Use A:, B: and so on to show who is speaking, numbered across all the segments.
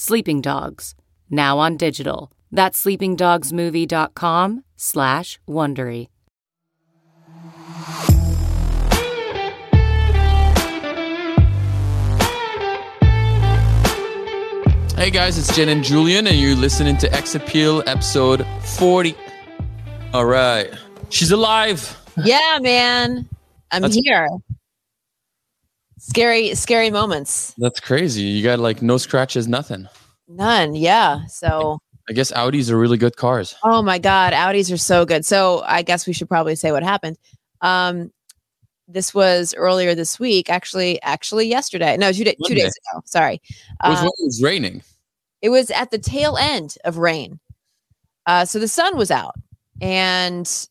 A: Sleeping Dogs, now on digital. That's sleepingdogsmovie.com slash Wondery.
B: Hey guys, it's Jen and Julian, and you're listening to X Appeal episode 40. All right. She's alive.
C: Yeah, man. I'm
B: That's-
C: here. Scary, scary moments.
B: That's crazy. You got like no scratches, nothing.
C: None. Yeah. So,
B: I guess Audis are really good cars.
C: oh my God, Audis are so good. So, I guess we should probably say what happened. Um, this was earlier this week, actually, actually yesterday. No, two, day, two days ago. Sorry.
B: It was
C: Uh,
B: it was raining.
C: it was at the tail end of rain. Uh, so the sun was out, and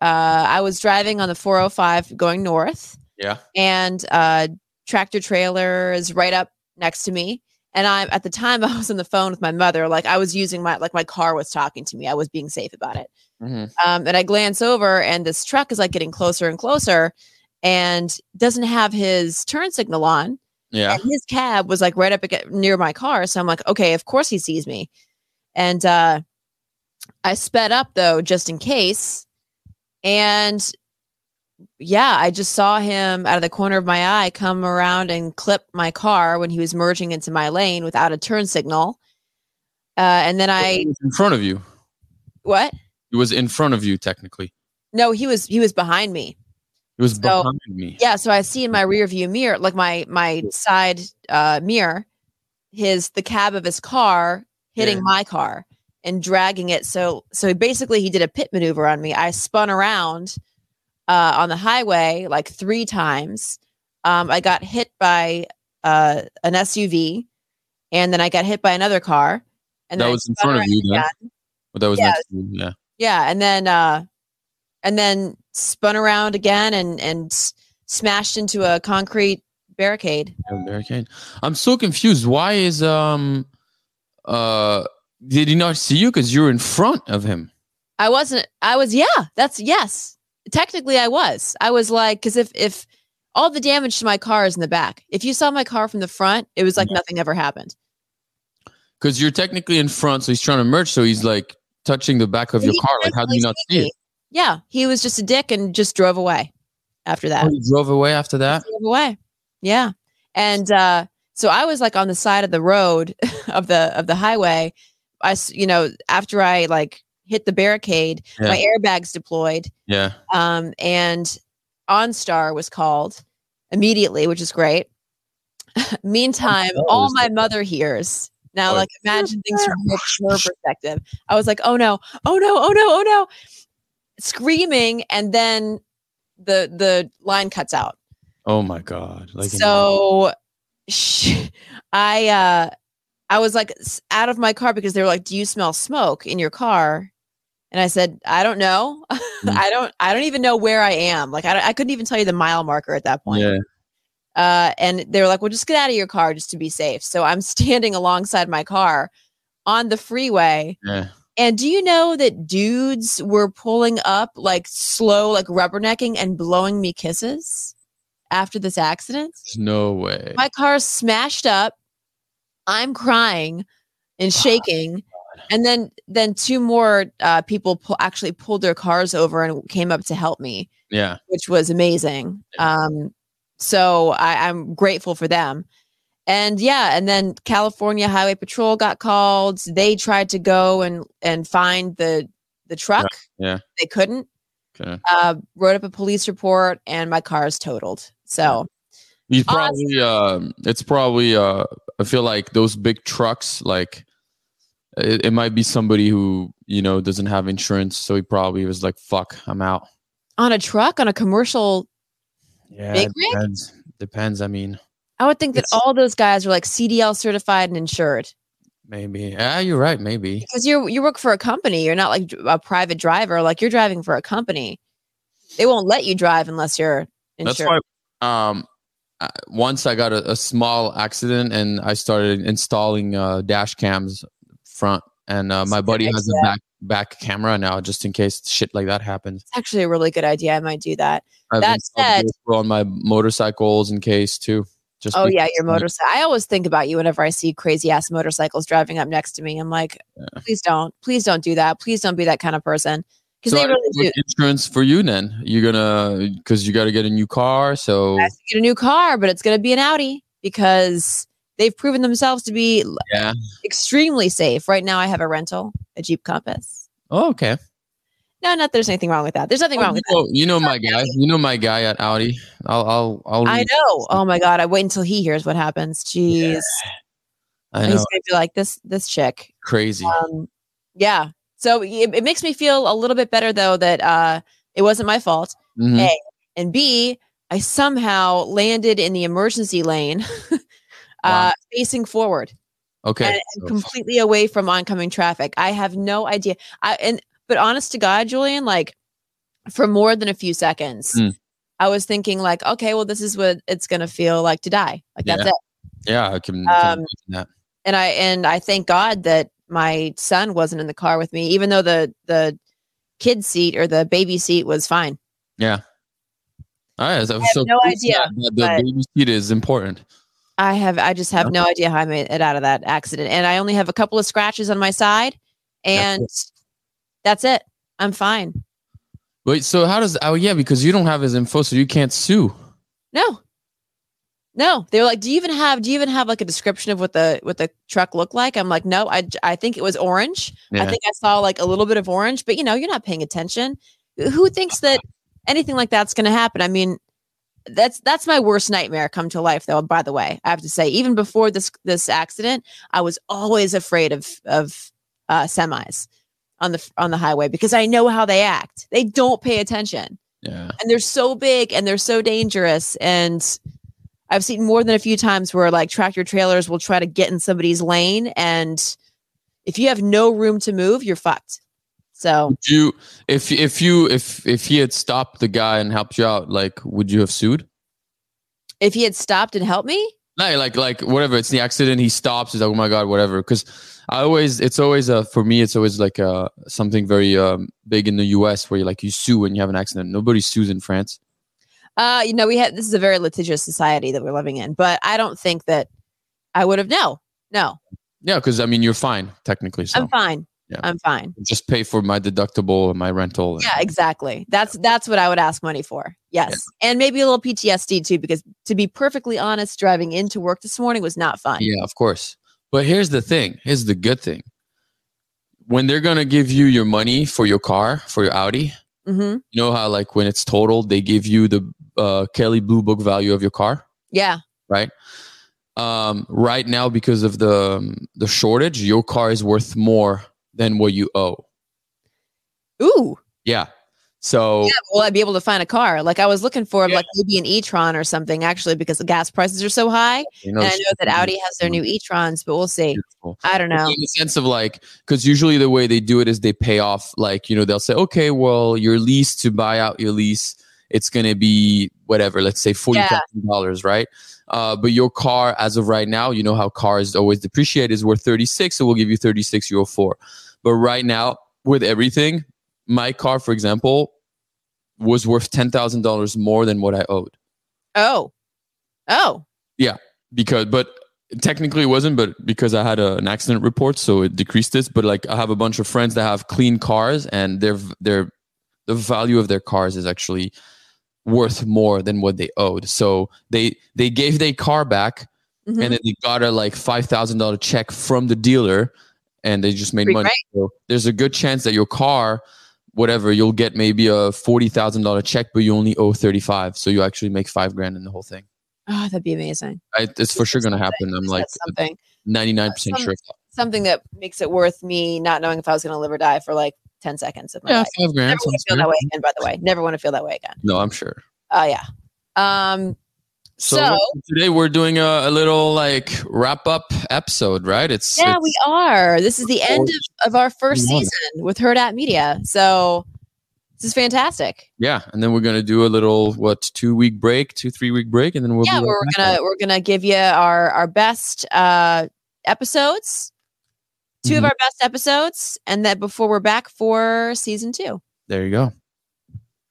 C: uh, I was driving on the 405 going north.
B: Yeah.
C: and uh tractor trailer is right up next to me. And I'm at the time i was on the phone with my mother like i was using my like my car was talking to me. I was being safe about it.
B: Mhm.
C: um and i glance over and this truck is like getting closer and closer and doesn't have his turn signal on.
B: Yeah.
C: and his cab was like right up near my car. So i'm like okay of course he sees me. And uh i sped up though just in case. And yeah i just saw him out of the corner of my eye come around and clip my car when he was merging into my lane without a turn signal uh and then i
B: in front of you.
C: what
B: He was in front of you, technically.
C: no he was he was behind me
B: It was
C: So-
B: behind me.
C: yeah so i see in my rear view mirror like my my side uh mirror his the cab of his car hitting
B: Yeah.
C: my car and dragging it so so basically he did a pit maneuver on me i spun around uh on the highway like three times um i got hit by uh an suv and then i got hit by another car and
B: That
C: then
B: was in front of you, then?
C: again.
B: But that was
C: Yeah.
B: next to you. Yeah.
C: Yeah, and then uh and then spun around again and and smashed into a concrete barricade.
B: Yeah, barricade. I'm so confused. Why is um uh did he not see you? Because you were in front of him.
C: I wasn't I was yeah, that's yes. Technically I was. I was like cuz if if all the damage to my car is in the back. If you saw my car from the front, it was like
B: Yeah.
C: nothing ever happened.
B: Because you're technically in front, so he's trying to merge, so he's like touching the back of your car. Like, how do you not see it?
C: Yeah, he was just a dick and just drove away after that.
B: Oh, he drove away after that.
C: drove away. Yeah. And uh so I was like on the side of the road of the of the highway. I s- you know, after I like hit the barricade,
B: Yeah.
C: my airbags deployed.
B: Yeah.
C: Um and OnStar was called immediately, which is great. Meantime, all my mother hears. Now,
B: Oh.
C: like imagine things from her, her perspective. I was like, oh no, oh no, oh no, oh no. Screaming, and then the the line cuts out
B: Oh my god. Like
C: so sh- i uh i was like out of my car because they were like do you smell smoke in your car and i said i don't know.
B: Mm.
C: i don't i don't even know where i am. Like I, I couldn't even tell you the mile marker at that point.
B: Yeah.
C: uh and they were like well just get out of your car just to be safe. So i'm standing alongside my car on the freeway.
B: Yeah.
C: and do you know that dudes were pulling up like slow like rubbernecking and blowing me kisses after this accident?
B: No way.
C: my car's smashed up. I'm crying and shaking and then then two more uh, people pu- actually pulled their cars over and came up to help me
B: yeah.
C: which was amazing. Um so I, i'm grateful for them. And yeah and then california highway patrol got called. They tried to go and and find the the truck.
B: Yeah.
C: they couldn't.
B: Okay.
C: uh wrote up a police report and my car is totaled. So
B: He's probably um it's probably uh I feel like those big trucks like it, it might be somebody who, you know, doesn't have insurance, so he probably was like, fuck, I'm out.
C: on a truck on a commercial
B: Yeah.
C: Big rig?
B: depends. Depends. I mean,
C: I would think that all those guys are like CDL certified and insured.
B: Maybe. Yeah, you're right. Maybe.
C: because you you work for a company. You're not like a private driver. Like you're driving for a company. They won't let you drive unless you're insured.
B: That's why. Um, once I got a, a small accident and I started installing uh, dash cams front, and uh, my buddy has a back back camera now, just in case shit like that happens.
C: It's actually a really good idea. I might do that.
B: I've
C: That said-
B: on my motorcycles in case too. Just
C: Oh yeah, your motorcycle. I always think about you whenever I see crazy ass motorcycles driving up next to me. I'm like,
B: Yeah.
C: please don't, please don't do that. Please don't be that kind of person. Because
B: So
C: they really do.
B: insurance for you then? You're gonna because you got to get a new car. So
C: I have to get a new car, but it's going to be an Audi because they've proven themselves to be
B: yeah.
C: extremely safe. Right now, I have a rental, a Jeep Compass.
B: Oh, okay.
C: No, not there's anything wrong with that. There's nothing
B: Oh,
C: wrong with that.
B: know, you know my guy. You know my guy at Audi. I'll I'll I'll.
C: I know. Oh my god! I wait until he hears what happens. Jeez,
B: I
C: he's
B: know.
C: gonna be like this. This chick.
B: Crazy.
C: Um, yeah. So it, it makes me feel a little bit better though that uh, it wasn't my fault.
B: Mhm.
C: A and B, I somehow landed in the emergency lane, uh, facing forward
B: Okay.
C: and, and
B: So-
C: completely away from oncoming traffic. I have no idea. I and but honest to God, Julian, like for more than a few seconds,
B: Hmm.
C: I was thinking like, okay, well, this is what it's gonna feel like to die. Like that's
B: Yeah.
C: it.
B: Yeah, I can. can
C: Um,
B: that.
C: and I and I thank God that my son wasn't in the car with me, even though the the kid seat or the baby seat was fine.
B: Yeah. All right. So,
C: have
B: so
C: no idea,
B: that the baby seat is important.
C: I have I just have
B: Yeah.
C: no idea how I made it out of that accident, and I only have a couple of scratches on my side,
B: That's
C: and that's it. I'm fine.
B: Wait. So how does? Oh yeah, because you don't have his info, so you can't sue.
C: No, no. They were like, "Do you even have? Do you even have like a description of what the what the truck looked like?" I'm like, "No, I I think it was orange. I think I saw like a little bit of orange, but you know, you're not paying attention. Who thinks that anything like that's going to happen? I mean, that's that's my worst nightmare come to life, though. By the way, I have to say, even before this this accident, I was always afraid of of uh, semis on the on the highway because I know how they act. They don't pay attention
B: Yeah.
C: and they're so big and they're so dangerous and i've seen more than a few times where like tractor trailers will try to get in somebody's lane and if you have no room to move you're fucked so
B: Would you if if you if if he had stopped the guy and helped you out, like would you have sued?
C: if he had stopped and helped me
B: No, like like whatever. It's the accident. He stops. He's like, oh my god, whatever. Because I always, it's always uh for me, it's always like uh something very um big in the U.S. where you like you sue when you have an accident. Nobody sues in France.
C: uh you know we had this is a very litigious society that we're living in but i don't think that i would have no no
B: Yeah, because I mean you're fine technically. So
C: i'm fine
B: Yeah.
C: i'm fine
B: just pay for my deductible and my rental. and-
C: yeah exactly that's that's what i would ask money for yes and maybe a little ptsd too because to be perfectly honest driving into work this morning was not fun
B: Yeah, of course. But here's the thing. Here's the good thing. When they're gonna give you your money for your car, for your Audi,
C: hmm
B: you know how like when it's totaled, they give you the uh, Kelley Blue Book value of your car,
C: yeah
B: right? Um, right now, because of the um, the shortage, your car is worth more than what you owe.
C: ooh
B: Yeah. So
C: Yeah, will I be able to find a car? Like I was looking for like maybe an e-tron or something actually because the gas prices are so high.
B: you know,
C: and I know that Audi has their new e-trons, but we'll see.
B: beautiful.
C: I don't know.
B: in the sense of like because usually the way they do it is they pay off like you know they'll say okay well your lease to buy out your lease it's going to be whatever let's say $40000 right uh, but your car as of right now you know how cars always depreciate is worth 36 so we'll give you 36 euro 4 but right now with everything my car for example was worth $10000 more than what i owed
C: Oh. Oh. Yeah.
B: Because but technically it wasn't but because i had a, an accident report so it decreased this but like i have a bunch of friends that have clean cars and their their the value of their cars is actually worth more than what they owed so they they gave their car back
C: Mhm.
B: and then they got a like $5000 check from the dealer and they just made
C: Pretty
B: money so there's a good chance that your car whatever you'll get maybe a $40000 check but you only owe 35 so you actually make five grand in the whole thing
C: Oh, that'd be amazing.
B: I, it's for sure gonna happen. I'm like
C: something
B: 99% sure.
C: something that makes it worth me not knowing if I was going to live or die for like 10 seconds of my
B: Yeah,
C: life.
B: five grand.
C: Never want to feel that way again, by the way. Never want to feel that way again.
B: No, I'm sure.
C: Oh yeah. Um
B: So,
C: So-
B: today we're doing a, a little like wrap up episode, right? It's
C: Yeah,
B: it's-
C: we are. This is the end of, of our first season with Hurrdat Media. So this is fantastic.
B: yeah, and then we're gonna do a little what two week break, two three week break, and then we'll
C: yeah,
B: be
C: we're gonna
B: on.
C: we're gonna give you our our best uh episodes, 2 of
B: Mhm.
C: our best episodes, and then before we're back for season two.
B: There you go.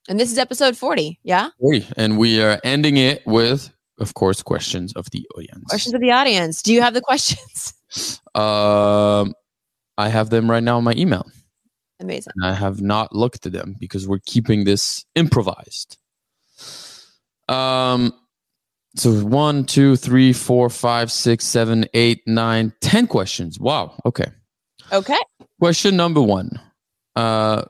C: And this is episode forty. Yeah,
B: Oi, And we are ending it with, of course, questions of the audience.
C: questions of the audience. Do you have the questions?
B: Um, I have them right now in my email.
C: Amazing.
B: and I have not looked at them because we're keeping this improvised. Um, so one, two, three, four, five, six, seven, eight, nine, ten questions. Wow. Okay.
C: Okay.
B: Question number one. Uh,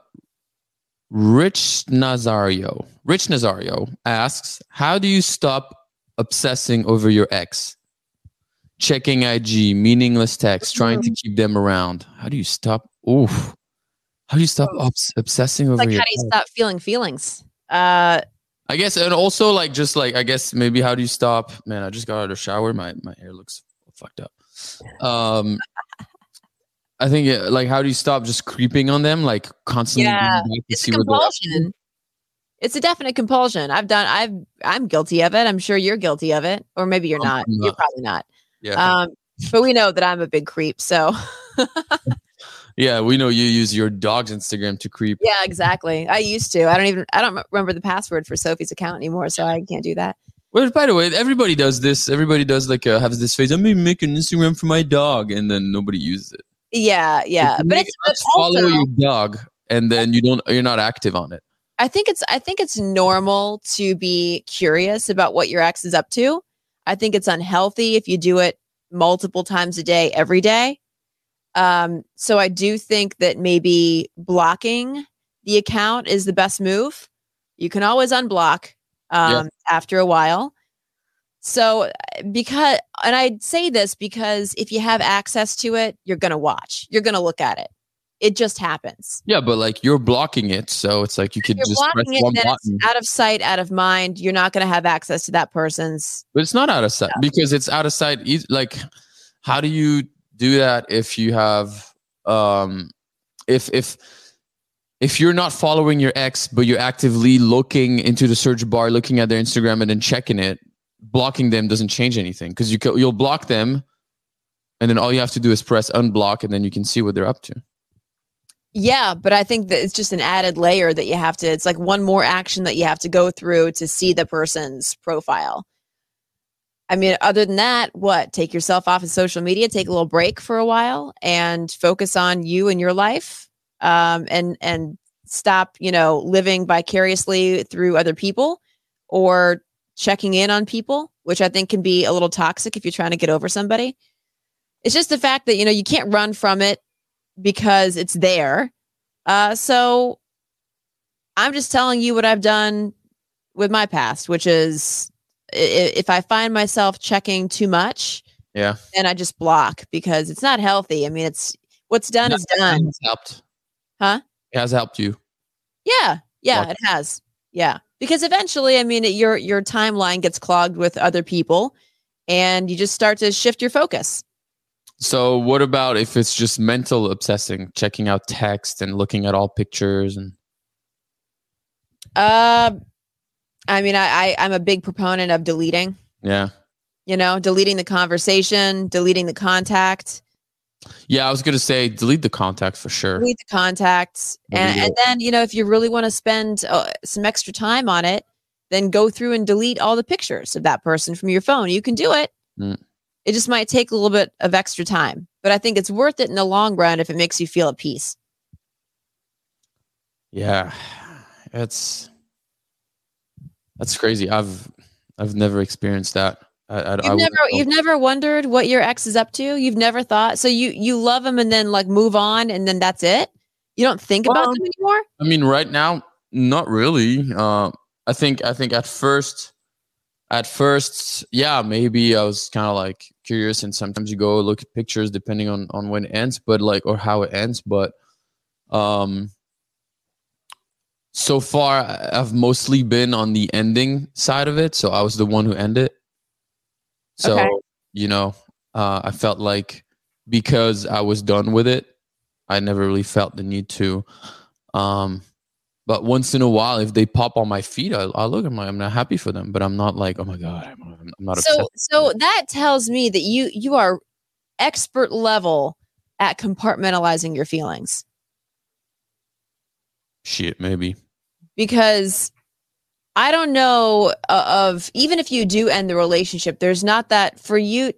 B: Rich Nazario. Rich Nazario asks, "How do you stop obsessing over your ex? Checking IG, meaningless texts, trying to keep them around. How do you stop? Oof. How do you stop obs- obsessing over
C: Like, how do you stop feeling feelings? Uh,
B: I guess, and also like just like I guess maybe how do you stop? Man, I just got out of the shower. My my hair looks fucked up. Um, I think uh, like how do you stop just creeping on them, like constantly
C: Yeah,
B: going back to
C: it's a
B: see what they're up to?
C: compulsion. It's a definite compulsion. I've done. I've. I'm guilty of it. I'm sure you're guilty of it, or maybe you're
B: I'm
C: not. You're probably not.
B: Yeah,
C: Um, but we know that I'm a big creep. So
B: yeah. We know you use your dog's Instagram to creep.
C: yeah, exactly. I used to. I don't even. I don't remember the password for Sophie's account anymore, so I can't do that.
B: Well, by the way, everybody does this. Everybody does like uh, has this phase. I'm gonna make an Instagram for my dog, and then nobody uses it.
C: Yeah, yeah. But it's but
B: us follow
C: also,
B: your dog, and then you don't. You're not active on it.
C: I think it's. I think it's normal to be curious about what your ex is up to. I think it's unhealthy if you do it multiple times a day, every day. Um, so I do think that maybe blocking the account is the best move. You can always unblock um, after a while. So because, and I say this because if you have access to it, you're going to watch, you're going to look at it. It just happens.
B: Yeah, but like you're blocking it, so it's like you could
C: You're
B: just press
C: it,
B: one button.
C: out of sight, out of mind. You're not going to have access to that person's.
B: But it's not out of sight because it's out of sight. Like, how do you do that if you have, um, if if if you're not following your ex, but you're actively looking into the search bar, looking at their Instagram, and then checking it, blocking them doesn't change anything because you co- you'll block them, and then all you have to do is press unblock, and then you can see what they're up to.
C: Yeah, but I think that it's just an added layer that you have to. It's like one more action that you have to go through to see the person's profile. I mean, other than that, what? Take yourself off of social media, take a little break for a while, and focus on you and your life, um, and and stop, you know, living vicariously through other people, or checking in on people, which I think can be a little toxic if you're trying to get over somebody. It's just the fact that you know you can't run from it because it's there. Uh, so I'm just telling you what I've done with my past, which is if I find myself checking too much,
B: Yeah,
C: then I just block because it's not healthy. I mean, it's what's done is done.
B: has helped.
C: Huh?
B: It has helped you.
C: Yeah, yeah,
B: Block.
C: it has. Yeah, because eventually, I mean, it, your your timeline gets clogged with other people, and you just start to shift your focus.
B: So, what about if it's just mental obsessing, checking out text and looking at all pictures and
C: Uh, I mean, I, I I'm a big proponent of deleting.
B: yeah,
C: you know, deleting the conversation, deleting the contact,
B: yeah? I was gonna say delete the contact for sure.
C: delete the contacts. And, and then, you know, if you really want to spend uh, some extra time on it, then go through and delete all the pictures of that person from your phone. You can do it.
B: Mm.
C: It just might take a little bit of extra time, but I think it's worth it in the long run if it makes you feel at peace.
B: Yeah, it's that's crazy. I've I've never experienced that. I, I,
C: You've
B: I
C: never,
B: wouldn't
C: you've never wondered what your ex is up to. You've never thought. So you, you love him and then like move on and then that's it. You don't think about
B: Well,
C: them anymore.
B: I mean, right now, not really. Uh, I think I think at first, at first, yeah, maybe I was kind of like curious, and sometimes you go look at pictures depending on on when it ends, but like or how it ends. But um, so far, I've mostly been on the ending side of it. So I was the one who ended So
C: Okay.
B: you know, uh, I felt like because I was done with it, I never really felt the need to. Um, but once in a while, if they pop on my feed, I, I look. I'm like, I'm not happy for them, but I'm not like, oh my god, I'm, I'm not
C: So so that tells me that you you are expert level at compartmentalizing your feelings
B: Shit, maybe.
C: because I don't know uh, of even if you do end the relationship, there's not that for you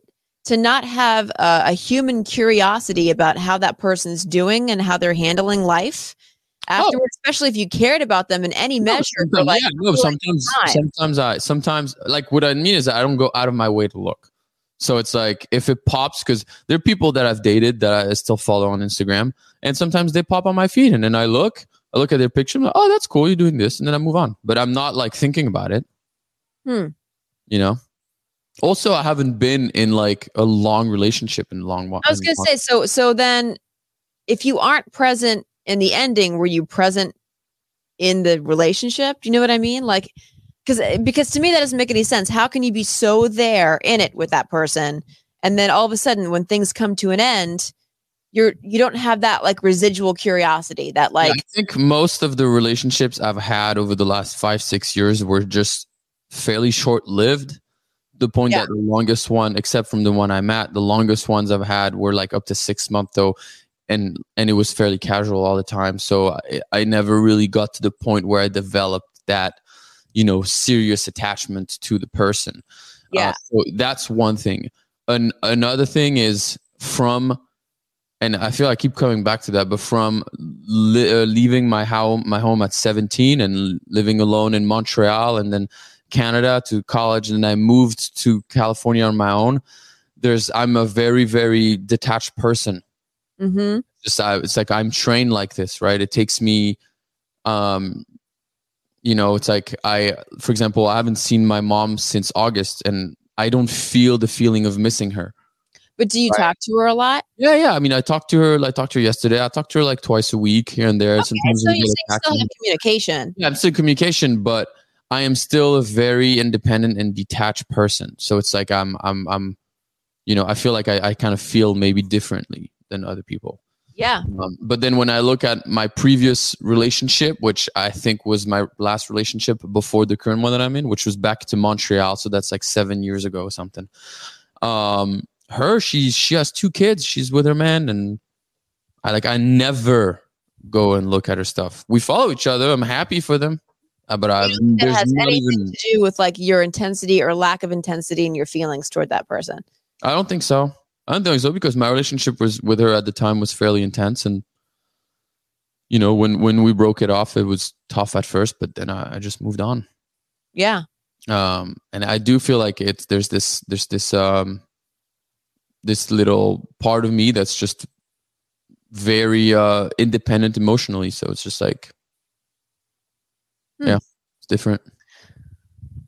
C: to not have a, a human curiosity about how that person's doing and how they're handling life afterwards, especially if you cared about them in any
B: No,
C: measure.
B: Sometimes-
C: like,
B: yeah, no, sometimes,
C: time.
B: sometimes I, sometimes, like what I mean is I don't go out of my way to look. So it's like if it pops, because there are people that I've dated that I still follow on Instagram, and sometimes they pop on my feed, and then I look, I look at their picture, I'm like, oh, that's cool, you're doing this, and then I move on. But I'm not like thinking about it.
C: Hmm.
B: You know. Also, I haven't been in like a long relationship in a long while.
C: I was gonna say so. So then, if you aren't present in the ending, were you present in the relationship? Do you know what I mean? Like, because eh, because to me that doesn't make any sense. How can you be so there in it with that person, and then all of a sudden, when things come to an end, you're you don't have that like residual curiosity that like
B: I think most of the relationships I've had over the last five, six years were just fairly short lived. The point
C: Yeah.
B: that the longest one, except from the one I'm at, the longest ones I've had were like up to six months though. And and it was fairly casual all the time. So I, I never really got to the point where I developed that, you know, serious attachment to the person.
C: yeah
B: Uh, so that's one thing. An- another thing is from, and I feel I keep coming back to that, but from li- uh, leaving my home, my home at 17 and living alone in Montreal and then Canada to college, and then I moved to California on my own. There's, I'm a very, very detached person
C: mm-hmm.
B: just I, it's like I'm trained like this, right? It takes me, um, you know, it's like I, for example, I haven't seen my mom since August, and I don't feel the feeling of missing her.
C: but do you
B: Right.
C: talk to her a lot
B: Yeah, yeah. I mean, I talked to her. I talked to her yesterday. I talked to her like twice a week here and there.
C: okay,
B: Sometimes
C: so you
B: get a
C: say you still have communication
B: Yeah, I'm still in communication, but I am still a very independent and detached person. So it's like I'm, I'm, I'm, you know, I feel like I, I kind of feel maybe differently than other people.
C: yeah
B: Um, but then when I look at my previous relationship, which I think was my last relationship before the current one that I'm in, which was back to Montreal, so that's like seven years ago or something. Um, her, she's she has two kids. She's with her man, and I like I never go and look at her stuff. We follow each other. I'm happy for them, uh, but I
C: Do you think that
B: there's
C: has anything
B: even.
C: to do with like your intensity or lack of intensity in your feelings toward that person
B: I don't think so. I don't think so because my relationship was with her at the time was fairly intense, and you know when when we broke it off, it was tough at first, but then I, I just moved on.
C: yeah
B: Um, and I do feel like it's there's this there's this um this little part of me that's just very uh independent emotionally. So it's just like
C: Hmm.
B: yeah, it's different.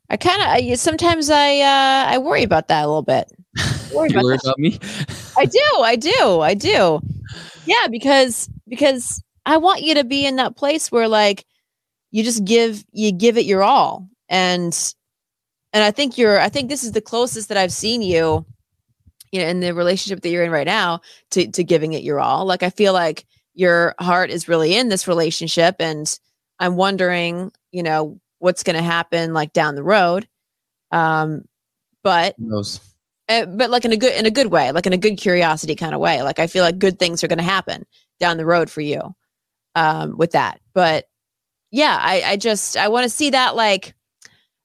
C: I kind of sometimes I uh, I worry about that a little bit. Worry
B: you
C: about
B: worry about me?
C: I do, I do, I do. Yeah, because because I want you to be in that place where like you just give you give it your all, and and I think you're I think this is the closest that I've seen you, you know, in the relationship that you're in right now to to giving it your all. Like I feel like your heart is really in this relationship, and I'm wondering, you know, what's going to happen like down the road. Um, but? Uh, but like in a good in a good way like in a good curiosity kind of way like i feel like good things are going to happen down the road for you um with that but yeah i i just i want to see that like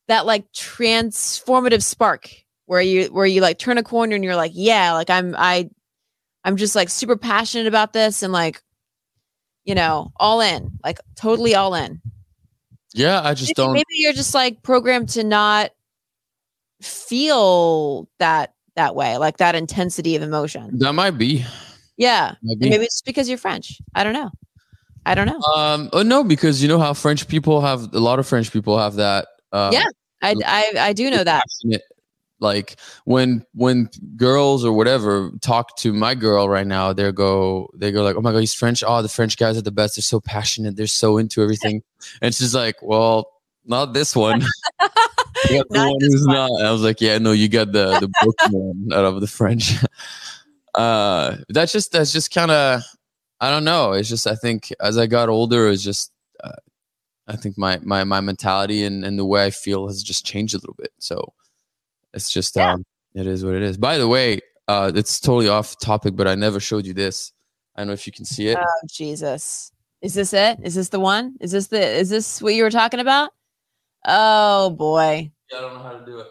C: that like transformative spark where you where you like turn a corner and you're like yeah like i'm i i'm just like super passionate about this and like you know all in like totally all in
B: Yeah, I just
C: maybe,
B: don't.
C: maybe you're just like programmed to not feel that that way like that intensity of emotion
B: That might be.
C: yeah
B: Might be.
C: maybe it's because you're french i don't know i don't know
B: Um, oh no, because you know how French people have a lot of French people have that. Um,
C: Yeah. I, I i do know that
B: like when when girls or whatever talk to my girl right now they go they go like oh my god he's french oh the french guys are the best they're so passionate they're so into everything and she's like well not this one the one who's
C: one.
B: not. I was like, yeah, no, you got the the broken one out of the French. Uh, that's just that's just kind of I don't know. It's just I think as I got older, it's just uh, I think my my my mentality and and the way I feel has just changed a little bit. So it's just
C: Yeah.
B: um, it is what it is. By the way, uh, it's totally off topic, but I never showed you this. I don't know if you can see it.
C: Oh Jesus. Is this it? Is this the one? Is this the is this what you were talking about? Oh boy.
B: Yeah, I don't know how to do it.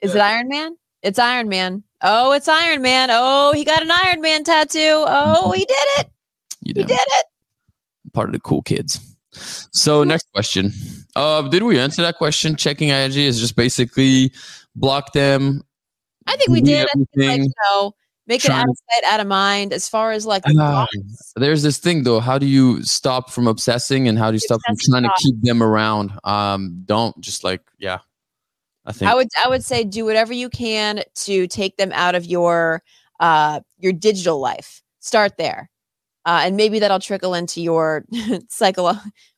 C: Is it Iron Man? It's Iron Man. Oh, it's Iron Man. Oh, he got an Iron Man tattoo. Oh, he did it.
B: You
C: He did it.
B: part of the cool kids. So next question. Uh, did we answer that question? Checking IG is just basically block them.
C: I think we
B: delete
C: did. I think like, you know, make it out of sight, out of mind. As far as like the.
B: There's this thing though. How do you stop from obsessing and how do you stop from trying to keep them around? Um, don't just like yeah. I think
C: I would I would say do whatever you can to take them out of your uh your digital life. Start there. Uh, and maybe that'll trickle into your cycle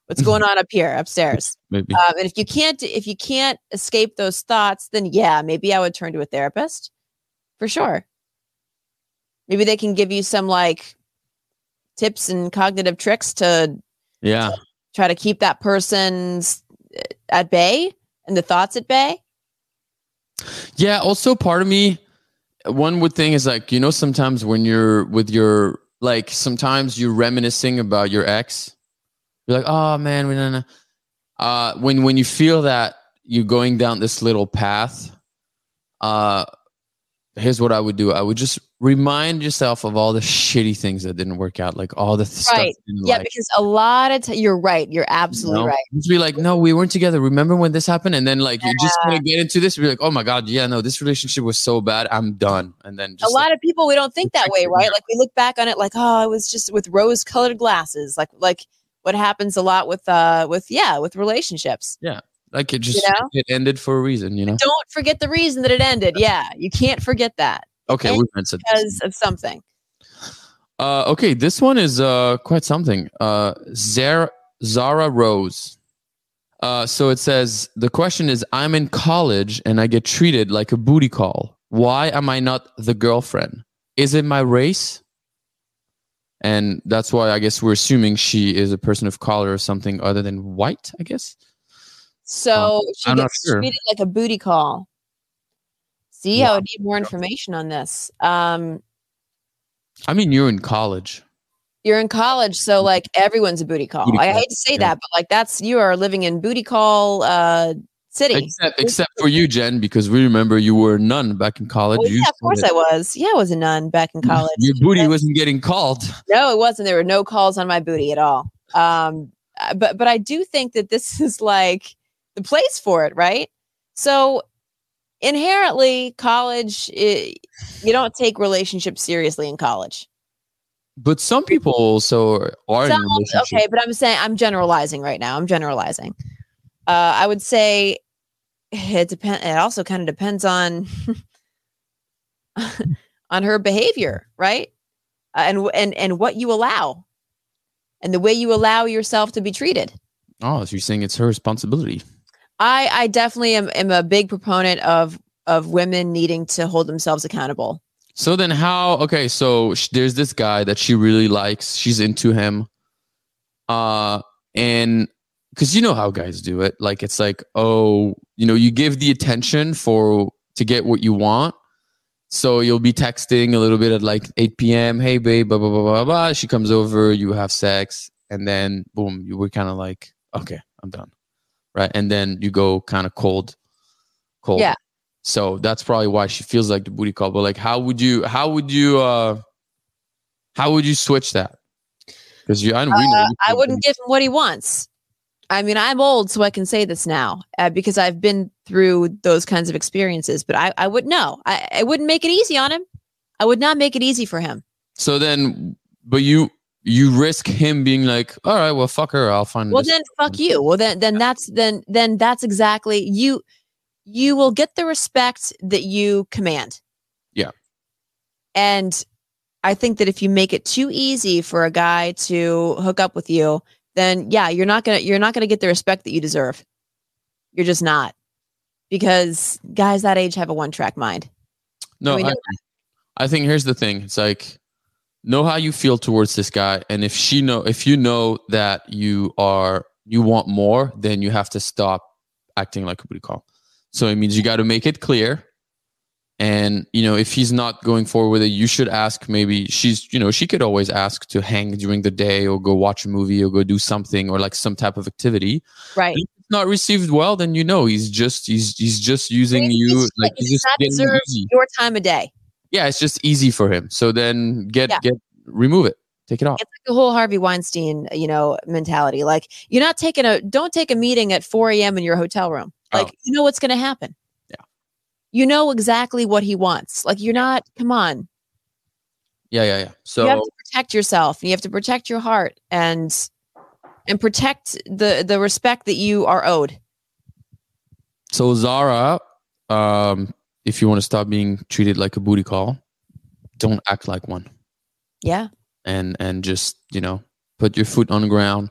C: what's going on up here upstairs.
B: maybe.
C: Um, and if you can't if you can't escape those thoughts, then yeah, maybe I would turn to a therapist for sure. Maybe they can give you some like tips and cognitive tricks to
B: yeah.
C: try to keep that person's uh, at bay and the thoughts at bay.
B: Yeah. Also, part of me, one would think is like you know sometimes when you're with your like sometimes you're reminiscing about your ex. You're like, oh man, we don't know. Uh, when when you feel that you're going down this little path, uh, here's what I would do. I would just remind yourself of all the shitty things that didn't work out, like all the th- stuff.
C: Right. Yeah,
B: like,
C: because a lot of t- you're right. You're
B: you
C: absolutely
B: know?
C: right.
B: Just be like, no, we weren't together. Remember when this happened? And then like you just want to get into this, be like, oh my god, yeah, no, this relationship was so bad. I'm done. And then
C: A lot of people we don't think that way, right? Like we look back on it like, oh, it was just with rose-colored glasses, like like what happens a lot with uh with yeah with relationships.
B: Like it just
C: know?
B: it ended for a reason, you know.
C: Don't forget the reason that it ended. Yeah, you can't forget that
B: Okay, we've answered. this.
C: because of something.
B: Uh, okay, this one is uh quite something. Uh, Zara Zara Rose. Uh, so it says the question is: I'm in college and I get treated like a booty call. Why am I not the girlfriend? Is it my race? And that's why I guess we're assuming she is a person of color or something other than white. I guess.
C: So she
B: I'm
C: gets
B: sure.
C: treated like a booty call. See, I would need more information on this. Um,
B: I mean, you're in college.
C: you're in college, so like everyone's a booty call.
B: Booty
C: I hate to say
B: yeah.
C: that, but like that's you are living in booty call uh city.
B: Except, except for you, Jen, because we remember you were a nun back in college.
C: Well, yeah, of course
B: that
C: I was. Yeah, I was a nun back in college.
B: Your booty
C: Yeah.
B: wasn't getting called.
C: No, it wasn't. There were no calls on my booty at all. Um, uh, but but I do think that this is like the place for it, right? So inherently, college i you don't take relationships seriously in college.
B: But some people also are
C: Some- okay, but I'm saying I'm generalizing right now. I'm generalizing. Uh, I would say it depend. It also kind of depends on on her behavior, right? Uh, and and and what you allow, and the way you allow yourself to be treated.
B: Oh, so you're saying it's her responsibility.
C: I I definitely am, am a big proponent of of women needing to hold themselves accountable.
B: So then, how? Okay, so sh- there's this guy that she really likes. She's into him. Uh, and because you know how guys do it, like it's like, oh, you know, you give the attention for to get what you want. So you'll be texting a little bit at like 8 p.m. Hey, babe, blah blah blah blah blah. She comes over, you have sex, and then boom, you were kind of like, okay, I'm done, right? And then you go kind of cold, cold.
C: Yeah.
B: So that's probably why she feels like the booty call. But like, how would you? How would you? uh How would you switch that? Because you, I,
C: Uh,
B: you
C: I wouldn't give him what he wants. I mean, I'm old, so I can say this now uh, because I've been through those kinds of experiences. But I, I would know. I, I wouldn't make it easy on him. I would not make it easy for him.
B: So then, but you you risk him being like, all right, well, fuck her. I'll find.
C: Well,
B: this
C: then fuck you. Well, then then that's then then that's exactly you. You will get the respect that you command.
B: Yeah.
C: And I think that if you make it too easy for a guy to hook up with you, then yeah, you're not gonna you're not gonna get the respect that you deserve. You're just not. because guys that age have a one track mind.
B: No, I, I think here's the thing. It's like know how you feel towards this guy, and if she know, if you know that you are you want more, then you have to stop acting like a booty call. So it means you got to make it clear. And you know, if he's not going forward with it, you should ask. Maybe she's, you know, she could always ask to hang during the day, or go watch a movie, or go do something, or like some type of activity.
C: Right.
B: If it's not received well, then you know he's just he's he's just using you like
C: he
B: he's just
C: not
B: getting
C: deserve Your time of day.
B: Yeah, it's just easy for him. So then get
C: Yeah.
B: get remove it, take it off.
C: It's like the whole Harvey Weinstein, you know, mentality. Like you're not taking a don't take a meeting at 4 a.m. in your hotel room. Like
B: Oh.
C: you know what's gonna happen.
B: Yeah.
C: You know exactly what he wants. Like you're not, come on.
B: Yeah, yeah, yeah. So
C: you have to protect yourself and you have to protect your heart and and protect the the respect that you are owed.
B: so Zara, um, if you want to stop being treated like a booty call, don't act like one,
C: Yeah.
B: and and just you know put your foot on the ground.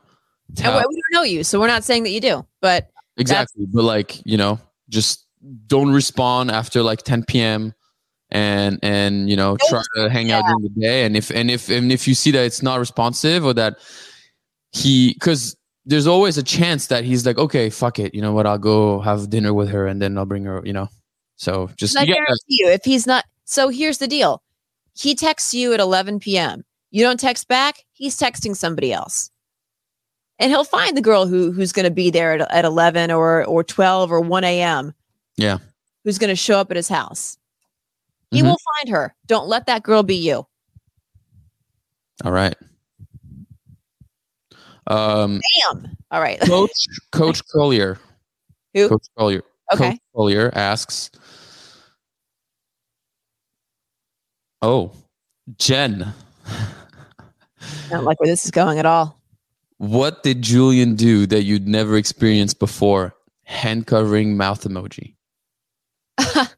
C: And
B: tap-
C: we, we don't know you, so we're not saying that you do. But
B: exactly, but like you know, just don't respond after like 10 p.m. and and you know try to hang out during the day. And if and if and if you see that it's not responsive or that he because there's always a chance that he's like, okay, fuck it, you know what? I'll go have dinner with her and then I'll bring her. You know, so just
C: I guarantee you, if he's not, so here's the deal: he texts you at 11 p.m. You don't text back. He's texting somebody else, and he'll find the girl who who's going to be there at, at 11 or or 12 or 1 a.m.
B: Yeah.
C: who's going to show up at his house. He
B: Mhm.
C: will find her. Don't let that girl be you.
B: all right. Um,
C: Damn. All right.
B: Coach Coach Collier.
C: Who?
B: Coach Collier.
C: Okay.
B: Coach Collier asks, "Oh, Jen,
C: I don't like where this is going at all.
B: what did Julian do that you'd never experienced before? Hand covering mouth emoji.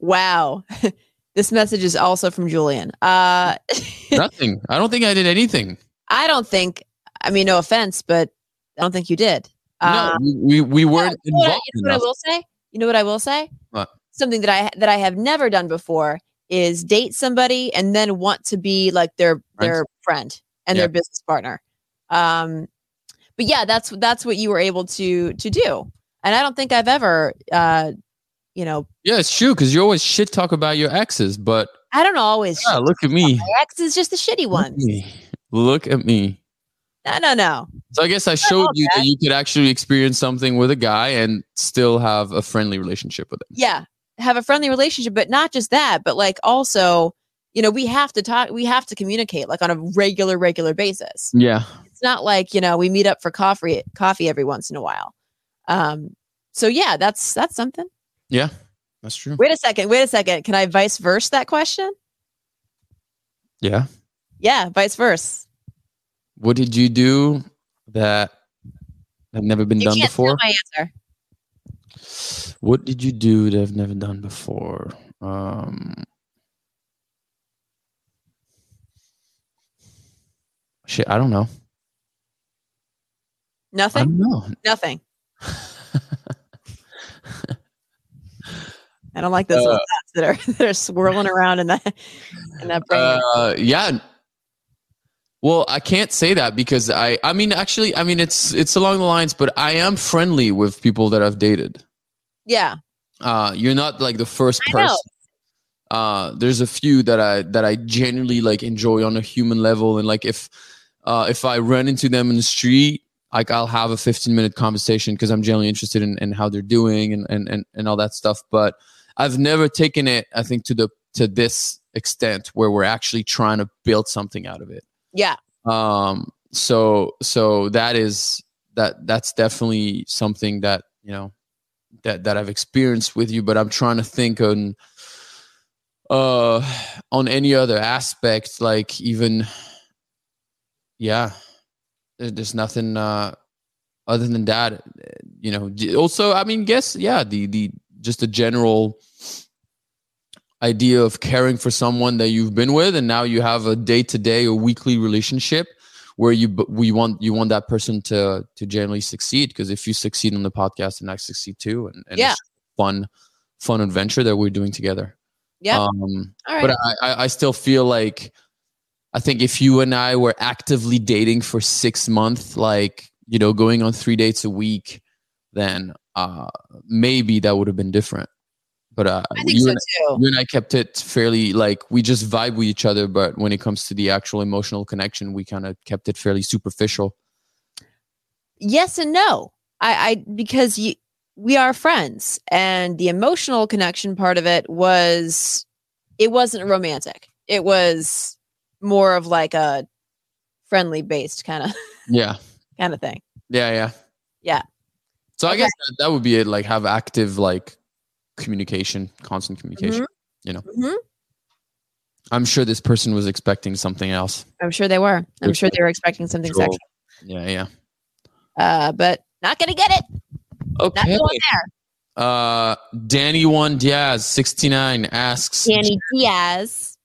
C: Wow. this message is also from Julian. Uh,
B: Nothing. I don't think I did anything.
C: I don't think. I mean, no offense, but I don't think you did. Uh,
B: no, we, we, we weren't
C: you know what I-
B: involved.
C: you know what I will say? You know what I will say?
B: What?
C: Something that I that I have never done before is date somebody and then want to be like their their friend and
B: Yeah.
C: their business partner. Um, but yeah, that's that's what you were able to to do. And I don't think I've ever, uh, you know,
B: Yeah, it's true because you always shit talk about your exes, but
C: I don't always.
B: yeah, look at me.
C: My ex is just the shitty
B: Look
C: ones.
B: Look at me.
C: No, no, no.
B: So I guess I showed
C: all
B: you that you could actually experience something with a guy and still have a friendly relationship with him.
C: yeah have a friendly relationship but not just that but like also you know we have to talk we have to communicate like on a regular regular basis
B: Yeah.
C: it's not like you know we meet up for coffee coffee every once in a while um so yeah that's that's something
B: Yeah. That's true.
C: wait a second wait a second can i vice versa that question
B: Yeah.
C: yeah vice versa
B: What did you do that had never been
C: you
B: done before?
C: my answer
B: What did you do that I've never done before? Um, shit, I don't know. Nothing. I
C: nothing
B: don't know.
C: nothing i don't like those little thoughts that are that are swirling around in that in that brain
B: Uh, yeah. Well, I can't say that because I. I mean, actually, I mean, it's it's along the lines, but I am friendly with people that I've dated.
C: Yeah.
B: Uh, you're not like the first person. Uh, there's a few that I that I genuinely like enjoy on a human level, and like if uh, if I run into them in the street, like I'll have a 15 minute conversation because I'm genuinely interested in, in how they're doing and, and and and all that stuff. But I've never taken it, I think, to the to this extent where we're actually trying to build something out of it.
C: Yeah.
B: Um so so that is that that's definitely something that you know that that i've experienced with you but i'm trying to think on uh on any other aspect like even yeah there's nothing uh other than that you know. Also i mean guess yeah the the just a general idea of caring for someone that you've been with and now you have a day-to-day or weekly relationship where you we want you want that person to to generally succeed because if you succeed on the podcast and I succeed too and, and
C: Yeah.
B: it's fun fun adventure that we're doing together
C: Yeah.
B: um
C: right.
B: but I, I I still feel like I think if you and I were actively dating for six months, like you know, going on three dates a week, then uh maybe that would have been different. But uh,
C: I think
B: you,
C: so
B: and,
C: too.
B: you and I kept it fairly like we just vibe with each other, but when it comes to the actual emotional connection, we kind of kept it fairly superficial.
C: yes and no. I, I because you we are friends and the emotional connection part of it was it wasn't romantic. It was more of like a friendly based kind of
B: Yeah,
C: kind of thing.
B: yeah, yeah,
C: Yeah.
B: So I guess that, that would be it. Like have active like communication, constant communication. You know,
C: Mhm.
B: I'm sure this person was expecting something else.
C: I'm sure they were. I'm sure they were expecting something sexual.
B: Yeah, yeah.
C: Uh, but not gonna get it. Not
B: Okay.
C: going there.
B: Uh, Danny One Diaz, 69, asks
C: Danny Diaz.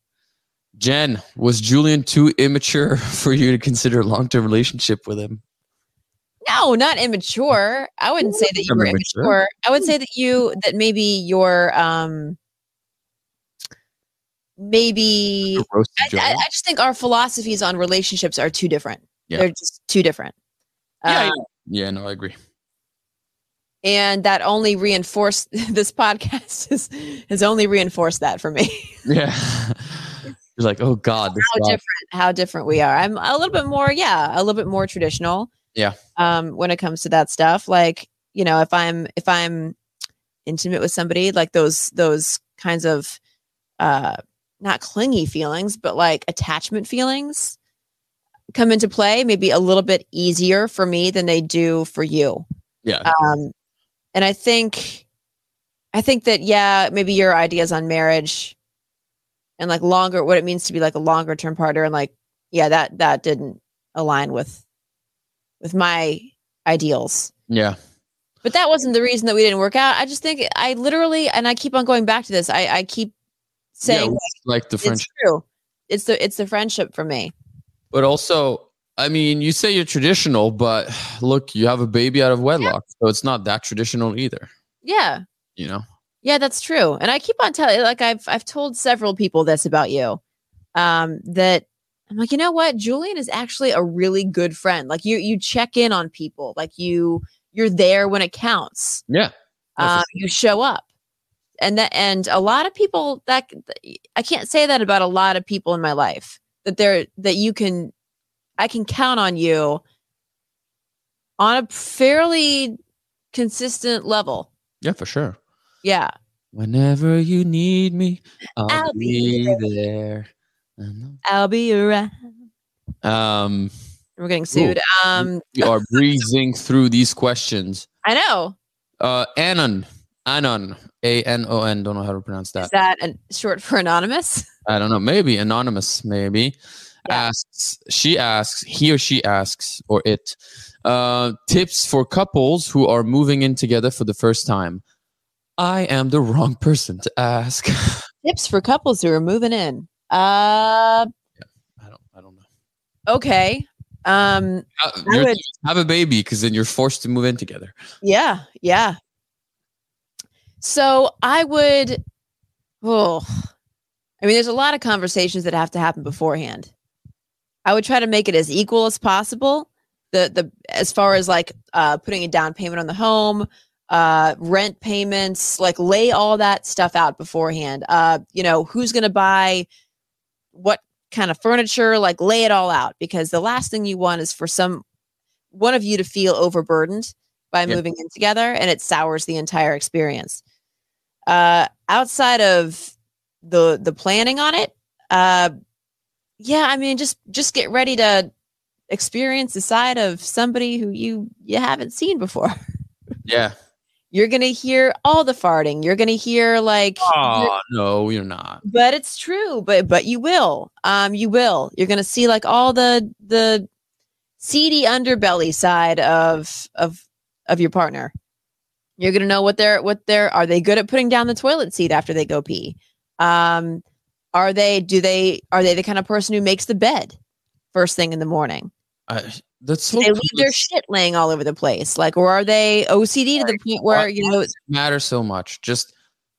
B: Jen, was Julian too immature for you to consider a long term relationship with him?
C: No, not immature. I wouldn't say that you
B: I'm
C: were
B: immature.
C: immature. I would say that you that maybe your um maybe I, I, I just think our philosophies on relationships are too different.
B: Yeah.
C: They're just too different.
B: yeah,
C: Uh,
B: yeah. no, I agree.
C: and that only reinforced this podcast has, has only reinforced that for me.
B: Yeah. You're like, oh God,
C: how different how different we are. I'm a little bit more, yeah, a little bit more traditional.
B: Yeah.
C: Um, when it comes to that stuff, like you know, if I'm if I'm intimate with somebody, like those those kinds of uh not clingy feelings, but like attachment feelings come into play. Maybe a little bit easier for me than they do for you.
B: Yeah.
C: Um, and I think, I think that yeah, maybe your ideas on marriage and like longer, what it means to be like a longer term partner, and like yeah, that that didn't align with with my ideals.
B: yeah.
C: But that wasn't the reason that we didn't work out. I just think I literally, and I keep on going back to this. I I keep saying
B: yeah, like the friendship.
C: it's true. It's the it's the friendship for me.
B: But also, I mean, you say you're traditional, but look, you have a baby out of wedlock. So it's not that traditional either,
C: Yeah,
B: you know?
C: Yeah, that's true. And I keep on telling like I've I've told several people this about you. Um that I'm like, you know what? Julian is actually a really good friend. Like you you check in on people. Like you you're there when it counts.
B: Yeah.
C: Um, you show up. And that and a lot of people that I can't say that about a lot of people in my life. That they're that you can I can count on you on a fairly consistent level.
B: Yeah, for sure.
C: Yeah.
B: Whenever you need me, I'll,
C: I'll
B: be,
C: be
B: there. I know.
C: I'll be around.
B: Um,
C: We're getting sued. Um,
B: we are breezing through these questions.
C: I know.
B: Uh, Anon, Anon, A N O N. Don't know how to pronounce that.
C: Is that an, short for anonymous?
B: I don't know. Maybe anonymous. Maybe
C: Yeah.
B: asks. She asks. He or she asks, or it. Uh, tips for couples who are moving in together for the first time. I am the wrong person to ask.
C: Tips for couples who are moving in. Uh,
B: I don't. I don't know.
C: okay. Um,
B: Uh,
C: I would-
B: have a baby because then you're forced to move in together.
C: yeah, yeah. So I would. Oh, I mean, there's a lot of conversations that have to happen beforehand. I would try to make it as equal as possible. The the as far as like uh, putting a down payment on the home, uh, rent payments, like lay all that stuff out beforehand. Uh, you know, who's going to buy what kind of furniture? Like lay it all out because the last thing you want is for some one of you to feel overburdened by moving in together, and it sours the entire experience. Uh, outside of the the planning on it, uh, yeah, I mean, just just get ready to experience the side of somebody who you you haven't seen before.
B: Yeah.
C: You're gonna hear all the farting. You're gonna hear like,
B: Oh no, you're not.
C: but it's true. But but you will. Um, you will. You're gonna see like all the the seedy underbelly side of of of your partner. You're gonna know what they're what they're. Are they good at putting down the toilet seat after they go pee? Um, are they? Do they? Are they the kind of person who makes the bed first thing in the morning?
B: I, that's so
C: they leave their shit laying all over the place, like, or are they OCD to the point where you know
B: matter so much? Just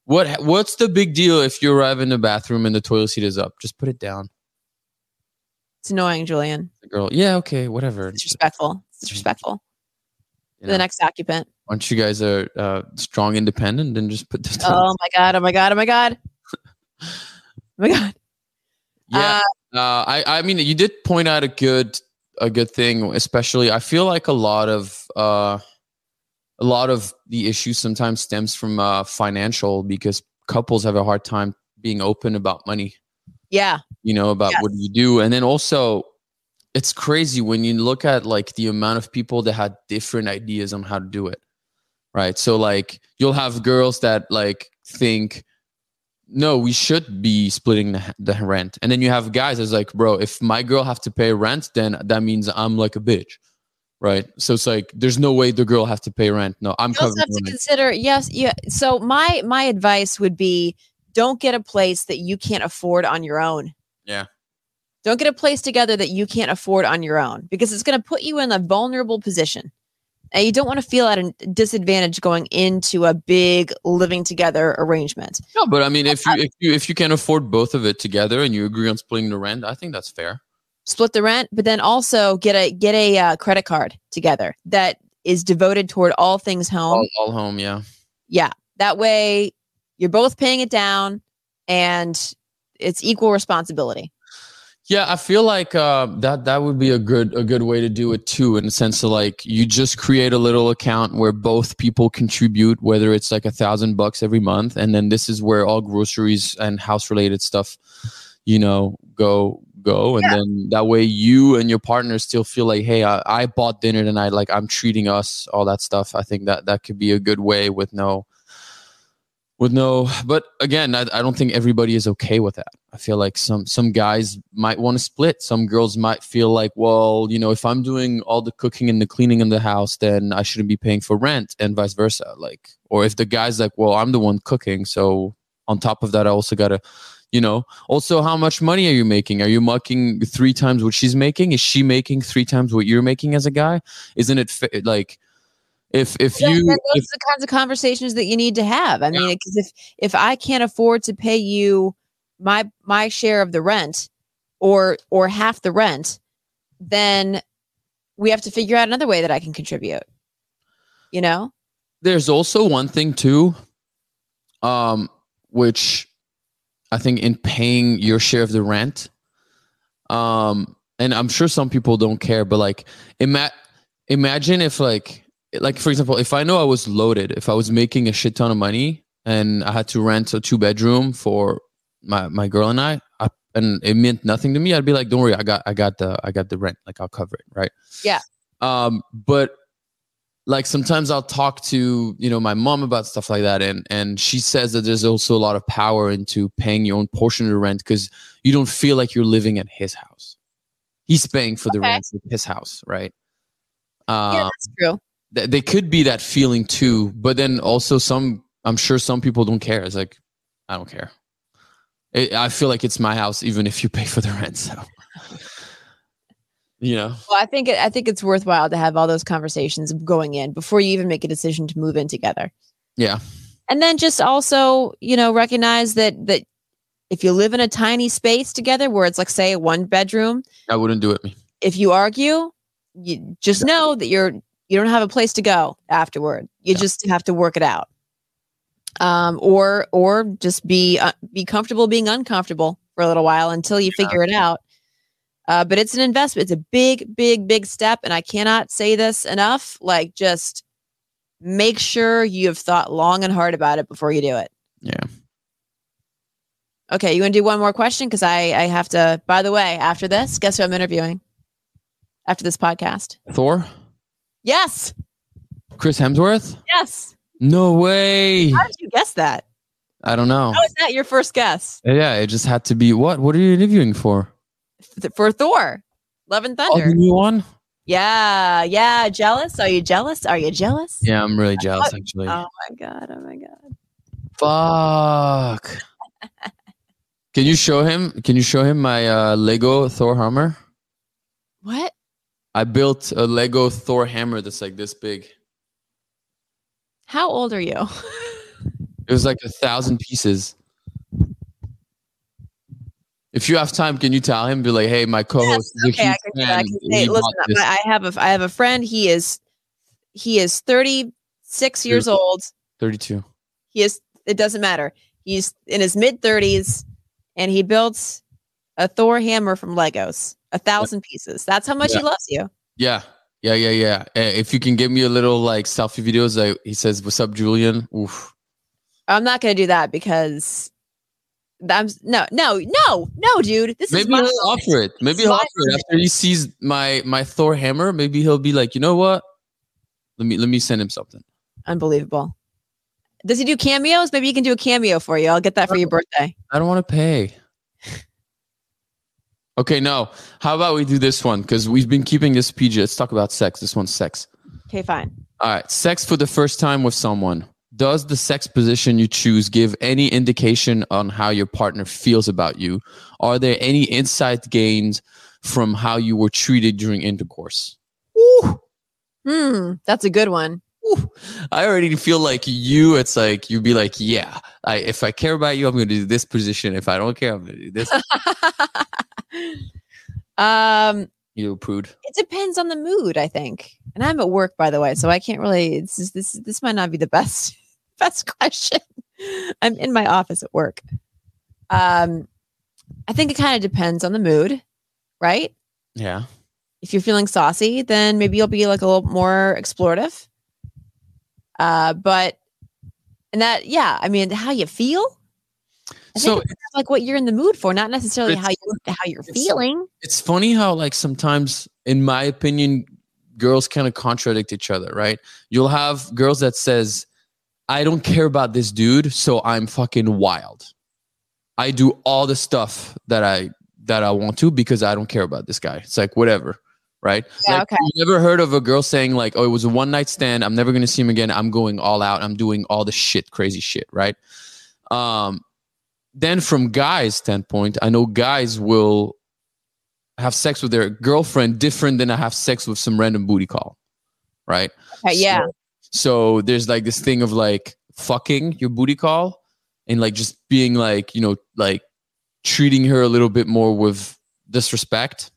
B: what what's the big deal if you arrive in the bathroom and the toilet seat is up? Just put it down.
C: It's annoying, Julian.
B: The girl, yeah, okay, whatever.
C: Disrespectful. It's disrespectful. You know, the next occupant.
B: Once you guys are uh, strong, independent, then just put this.
C: Oh my god! Oh my god! Oh my god! oh my god!
B: Yeah, uh, uh, I I mean, you did point out a good a good thing, especially. I feel like a lot of uh, a lot of the issues sometimes stems from uh, financial because couples have a hard time being open about money.
C: Yeah,
B: you know about yes. what do you do, and then also it's crazy when you look at like the amount of people that had different ideas on how to do it right so like you'll have girls that like think no we should be splitting the, the rent. And then you have guys that's like bro if my girl have to pay rent then that means i'm like a bitch right? So it's like there's no way the girl have to pay rent. No i'm
C: you also have to rent. consider yes yeah. So my my advice would be don't get a place that you can't afford on your own.
B: Yeah.
C: Don't get a place together that you can't afford on your own because it's going to put you in a vulnerable position. And you don't want to feel at a disadvantage going into a big living together arrangement.
B: No, but I mean, if you if you if you can afford both of it together and you agree on splitting the rent, I think that's fair.
C: Split the rent, but then also get a get a uh, credit card together that is devoted toward all things home.
B: All, all home, yeah.
C: Yeah, that way you're both paying it down, and it's equal responsibility.
B: Yeah, I feel like uh, that that would be a good a good way to do it too. In the sense of like you just create a little account where both people contribute, whether it's like a thousand bucks every month, and then this is where all groceries and house related stuff, you know, go go, and yeah. then that way you and your partner still feel like, hey, I, I bought dinner tonight, like I'm treating us, all that stuff. I think that that could be a good way with no with no but again I, I don't think everybody is okay with that. I feel like some some guys might want to split. Some girls might feel like well you know if i'm doing all the cooking and the cleaning in the house then i shouldn't be paying for rent and vice versa like or if the guy's like well i'm the one cooking so on top of that i also gotta you know also how much money are you making? Are you making three times what she's making? Is she making three times what you're making as a guy? Isn't it fa- like if if yeah, you those
C: if, are the kinds of conversations that you need to have i yeah. mean because if if i can't afford to pay you my my share of the rent or or half the rent then we have to figure out another way that i can contribute you know
B: there's also one thing too um which i think in paying your share of the rent um and i'm sure some people don't care but like ima- imagine if like like for example, if I know I was loaded, if I was making a shit ton of money and I had to rent a two bedroom for my my girl and I, I, and it meant nothing to me, I'd be like, don't worry, I got I got the I got the rent, like I'll cover it, right?
C: Yeah.
B: Um, but like sometimes I'll talk to you know my mom about stuff like that, and and she says that there's also a lot of power into paying your own portion of the rent because you don't feel like you're living at his house. He's paying for the okay. rent of his house, right?
C: Um, yeah, that's true
B: th- they could be that feeling too but then also some i'm sure some people don't care. It's like i don't care. It, i feel like it's my house even if you pay for the rent so. You know?
C: Well i think it, i think it's worthwhile to have all those conversations going in before you even make a decision to move in together.
B: Yeah.
C: And then just also you know recognize that that if you live in a tiny space together where it's like say one bedroom
B: i wouldn't do it.
C: if you argue you just know that you're you don't have a place to go afterward. You yeah. just have to work it out. Um, or or just be uh, be comfortable being uncomfortable for a little while until you figure it out. Uh, but it's an investment. It's a big, big, big step, and I cannot say this enough. Like, just make sure you have thought long and hard about it before you do it.
B: Yeah.
C: Okay, you want to do one more question? Because I I have to. By the way, after this, guess who I'm interviewing? After this podcast,
B: Thor.
C: Yes.
B: Chris Hemsworth?
C: Yes.
B: No way.
C: How did you guess that?
B: I don't know.
C: How is that your first guess?
B: Yeah, it just had to be what? What are you interviewing for?
C: For Thor. Love and Thunder.
B: Oh, the new one?
C: Yeah, yeah. Jealous? Are you jealous? Are you jealous?
B: Yeah, I'm really jealous actually.
C: Oh my god, oh my god.
B: Fuck. Can you show him? Can you show him my uh, Lego Thor hammer?
C: What?
B: I built a Lego Thor hammer that's like this big.
C: How old are you?
B: It was like a thousand pieces. If you have time, can you tell him? Be like, hey, my co-host is a
C: okay, I can, I can say, listen. I have a I have a friend. He is he is 36 years old.
B: 32.
C: He is it doesn't matter. He's in his mid 30s and he built a Thor hammer from Legos. A thousand pieces. That's how much
B: Yeah.
C: he loves you.
B: Yeah. Yeah, yeah, yeah. Uh, If you can give me a little like selfie videos, like he says, "What's up, Julian?" Oof.
C: I'm not gonna do that because I'm no no no no dude. This is
B: Maybe
C: my
B: he'll offer it. Maybe he'll offer it after he sees my my Thor hammer. Maybe he'll be like, you know what? Let me let me send him something.
C: unbelievable. Does he do cameos? Maybe he can do a cameo for you. I'll get that for your birthday.
B: I don't want to pay. Okay, no. How about we do this one? Because we've been keeping this PG. Let's talk about sex. This one's sex.
C: Okay, fine.
B: All right. Sex for the first time with someone. Does the sex position you choose give any indication on how your partner feels about you? Are there any insight gained from how you were treated during intercourse? Ooh,
C: Hmm, that's a good one.
B: ooh. I already feel like you, it's like you'd be like, yeah, I, if I care about you, I'm going to do this position. If I don't care, I'm going to do this.
C: um,
B: you prude.
C: it depends on the mood, I think. And I'm at work, by the way, so I can't really. It's just, this this might not be the best best question. I'm in my office at work. Um, I think it kind of depends on the mood, right?
B: Yeah.
C: If you're feeling saucy, then maybe you'll be like a little more explorative. Uh, but and that, yeah, I mean, how you feel. I
B: So
C: it's like what you're in the mood for, not necessarily how you how you're
B: it's-
C: feeling.
B: it's funny how like sometimes in my opinion girls kind of contradict each other right? You'll have girls that says i don't care about this dude so i'm fucking wild. I do all the stuff that i that i want to because i don't care about this guy. It's like whatever right?
C: Yeah,
B: like,
C: okay.
B: you never heard of a girl saying like oh it was a one night stand i'm never gonna see him again i'm going all out i'm doing all the shit crazy shit right? Um then from guys standpoint i know guys will have sex with their girlfriend different than I have sex with some random booty call, right?
C: Yeah.
B: So, so there's like this thing of like fucking your booty call and like just being like, you know, like treating her a little bit more with disrespect.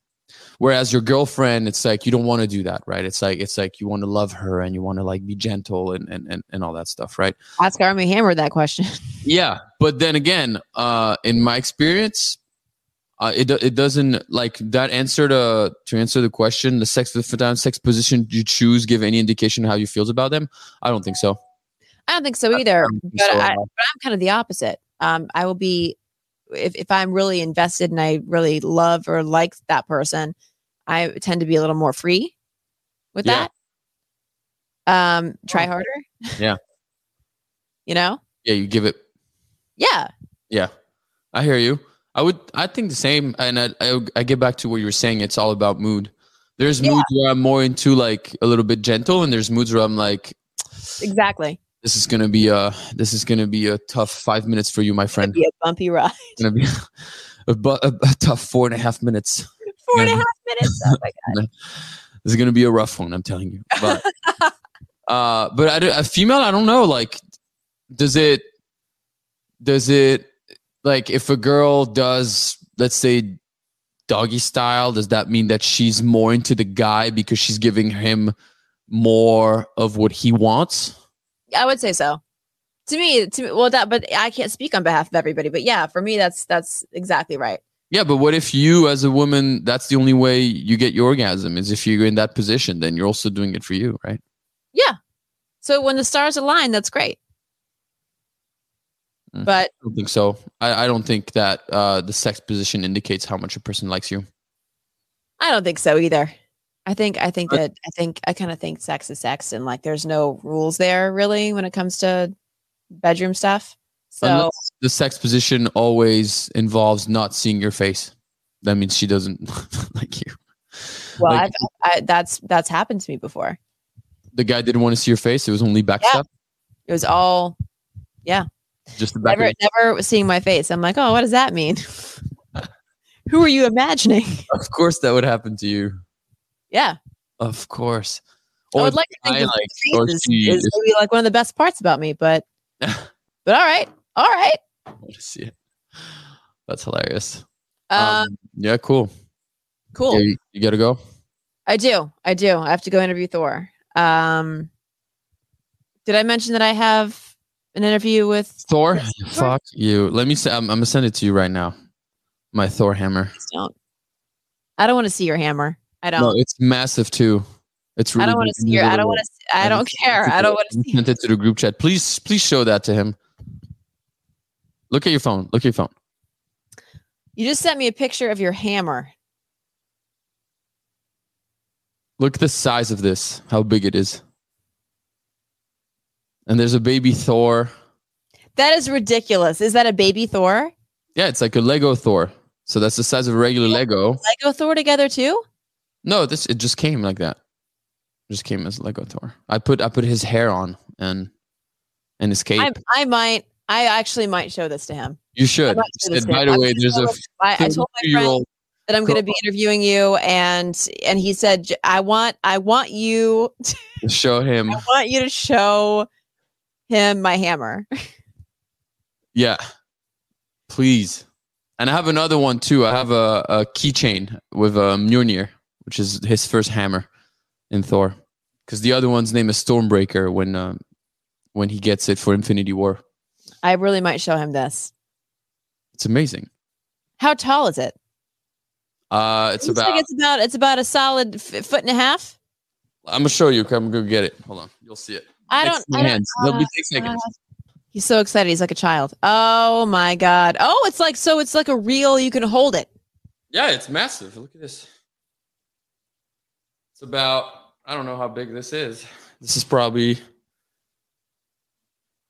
B: Whereas your girlfriend, it's like you don't want to do that, right? It's like it's like you want to love her and you want to like be gentle and and and, and all that stuff, right?
C: Ask Armie Hammer that question.
B: Yeah, but then again, uh, in my experience, uh, it it doesn't like that answer to to answer the question. The sex the down sex position you choose give any indication how you feels about them? I don't think so.
C: I don't think so either.
B: think
C: but,
B: so
C: I, but i'm kind of the opposite. Um, I will be if if I'm really invested and I really love or like that person, I tend to be a little more free with
B: Yeah.
C: that. Um, try harder.
B: Yeah.
C: you know.
B: Yeah, you give it.
C: Yeah.
B: Yeah, I hear you. I would. I think the same. And I I, I get back to what you were saying. It's all about mood. There's
C: Yeah.
B: moods where I'm more into like a little bit gentle, and there's moods where I'm like,
C: Exactly.
B: this is gonna be a this is gonna be a tough five minutes for you, my friend.
C: be a bumpy ride.
B: It's gonna be a, bu- a, a tough four and a half minutes.
C: Four and a half minutes. Oh my god.
B: This is gonna be a rough one, I'm telling you. But uh, but I, a female, I don't know. Like, does it does it like if a girl does, let's say, doggy style, does that mean that she's more into the guy because she's giving him more of what he wants?
C: I would say so. To me, to me, well, that, but I can't speak on behalf of everybody. But yeah, for me, that's that's exactly right.
B: Yeah, but what if you, as a woman, that's the only way you get your orgasm is if you're in that position, then you're also doing it for you, right?
C: Yeah. So when the stars align, that's great.
B: Mm.
C: But
B: I don't think so. I, I don't think that uh, the sex position indicates how much a person likes you.
C: I don't think so either. I think I think that I think I kind of think sex is sex and like there's no rules there really when it comes to bedroom stuff. So
B: Unless the sex position always involves not seeing your face. That means she doesn't like you.
C: well,
B: like-
C: I've, I, that's that's happened to me before.
B: The guy didn't want to see your face. It was only back
C: Yeah.
B: stuff.
C: It was all yeah.
B: Just the back.
C: never never seeing my face. I'm like, oh, what does that mean? Who are you imagining?
B: Of course, that would happen to you.
C: Yeah,
B: Of course.
C: I would like to think that
B: like,
C: the face is is- maybe like one of the best parts about me, but but all right, all right.
B: I want to see it. That's hilarious.
C: Um,
B: Um, yeah, cool.
C: cool.
B: You, you gotta go.
C: I do. I do. I have to go interview Thor. Um, did I mention that I have an interview with
B: Thor.
C: Yes.
B: Fuck you. Let me. Say, I'm, I'm gonna send it to you right now. My Thor hammer.
C: Please don't. I don't want to see your hammer. I don't.
B: No, it's massive too. It's really.
C: I don't want to see your. I don't want to. I don't care. I don't want to see.
B: Sent it to the group chat. Please, please show that to him. Look at your phone. Look at your phone.
C: You just sent me a picture of your hammer.
B: Look at the size of this. How big it is. And there's a baby Thor.
C: That is ridiculous. Is that a baby Thor?
B: Yeah, it's like a Lego Thor. So that's the size of a regular Lego.
C: Lego Thor together too?
B: No, this it just came like that. It just came as Lego Thor. I put I put his hair on and and his cape.
C: I, I might. I actually might show this to him.
B: you should. And by the way, there's a
C: I, I told my friend that I'm going to be interviewing you, and and he said, I want I want you
B: Show him.
C: I want you to show him my hammer.
B: Yeah. Please. And I have another one too. I have a, a keychain with um, Mjolnir, which is his first hammer in Thor. Because the other one's name is Stormbreaker when um, when he gets it for Infinity War.
C: I really might show him this.
B: It's amazing.
C: How tall is it?
B: Uh, it's
C: It
B: about.
C: like it's about it's about a solid f- foot and a half.
B: I'm gonna show you. I'm gonna get it. Hold on. You'll see it.
C: I don't. I don't-
B: hands. It'll be
C: uh,
B: six seconds.
C: He's so excited. He's like a child. Oh my god. Oh, it's like so. It's like a real. You can hold it.
B: Yeah, it's massive. Look at this. It's about. I don't know how big this is. This is probably.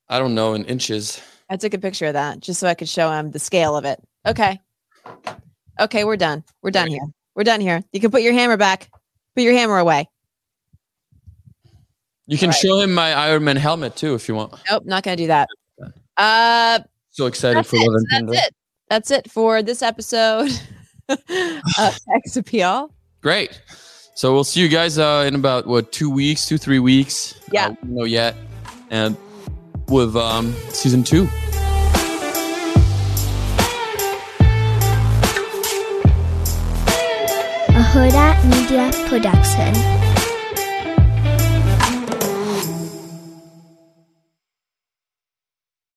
B: I don't know in inches.
C: I took a picture of that just so I could show him the scale of it. Okay. Okay, we're done. We're done here. We're done here. You can put your hammer back. Put your hammer away.
B: You can
C: Right.
B: show him my Iron Man helmet too if you want.
C: Nope, not gonna do that. Uh,
B: So excited for
C: it.
B: Love
C: So. That's it. That's it for this episode of Appeal.
B: Great. So we'll see you guys uh, in about what two weeks, two three weeks.
C: Yeah.
B: Uh, we yet, and with um, season two.
D: a Hurrdat Media Production.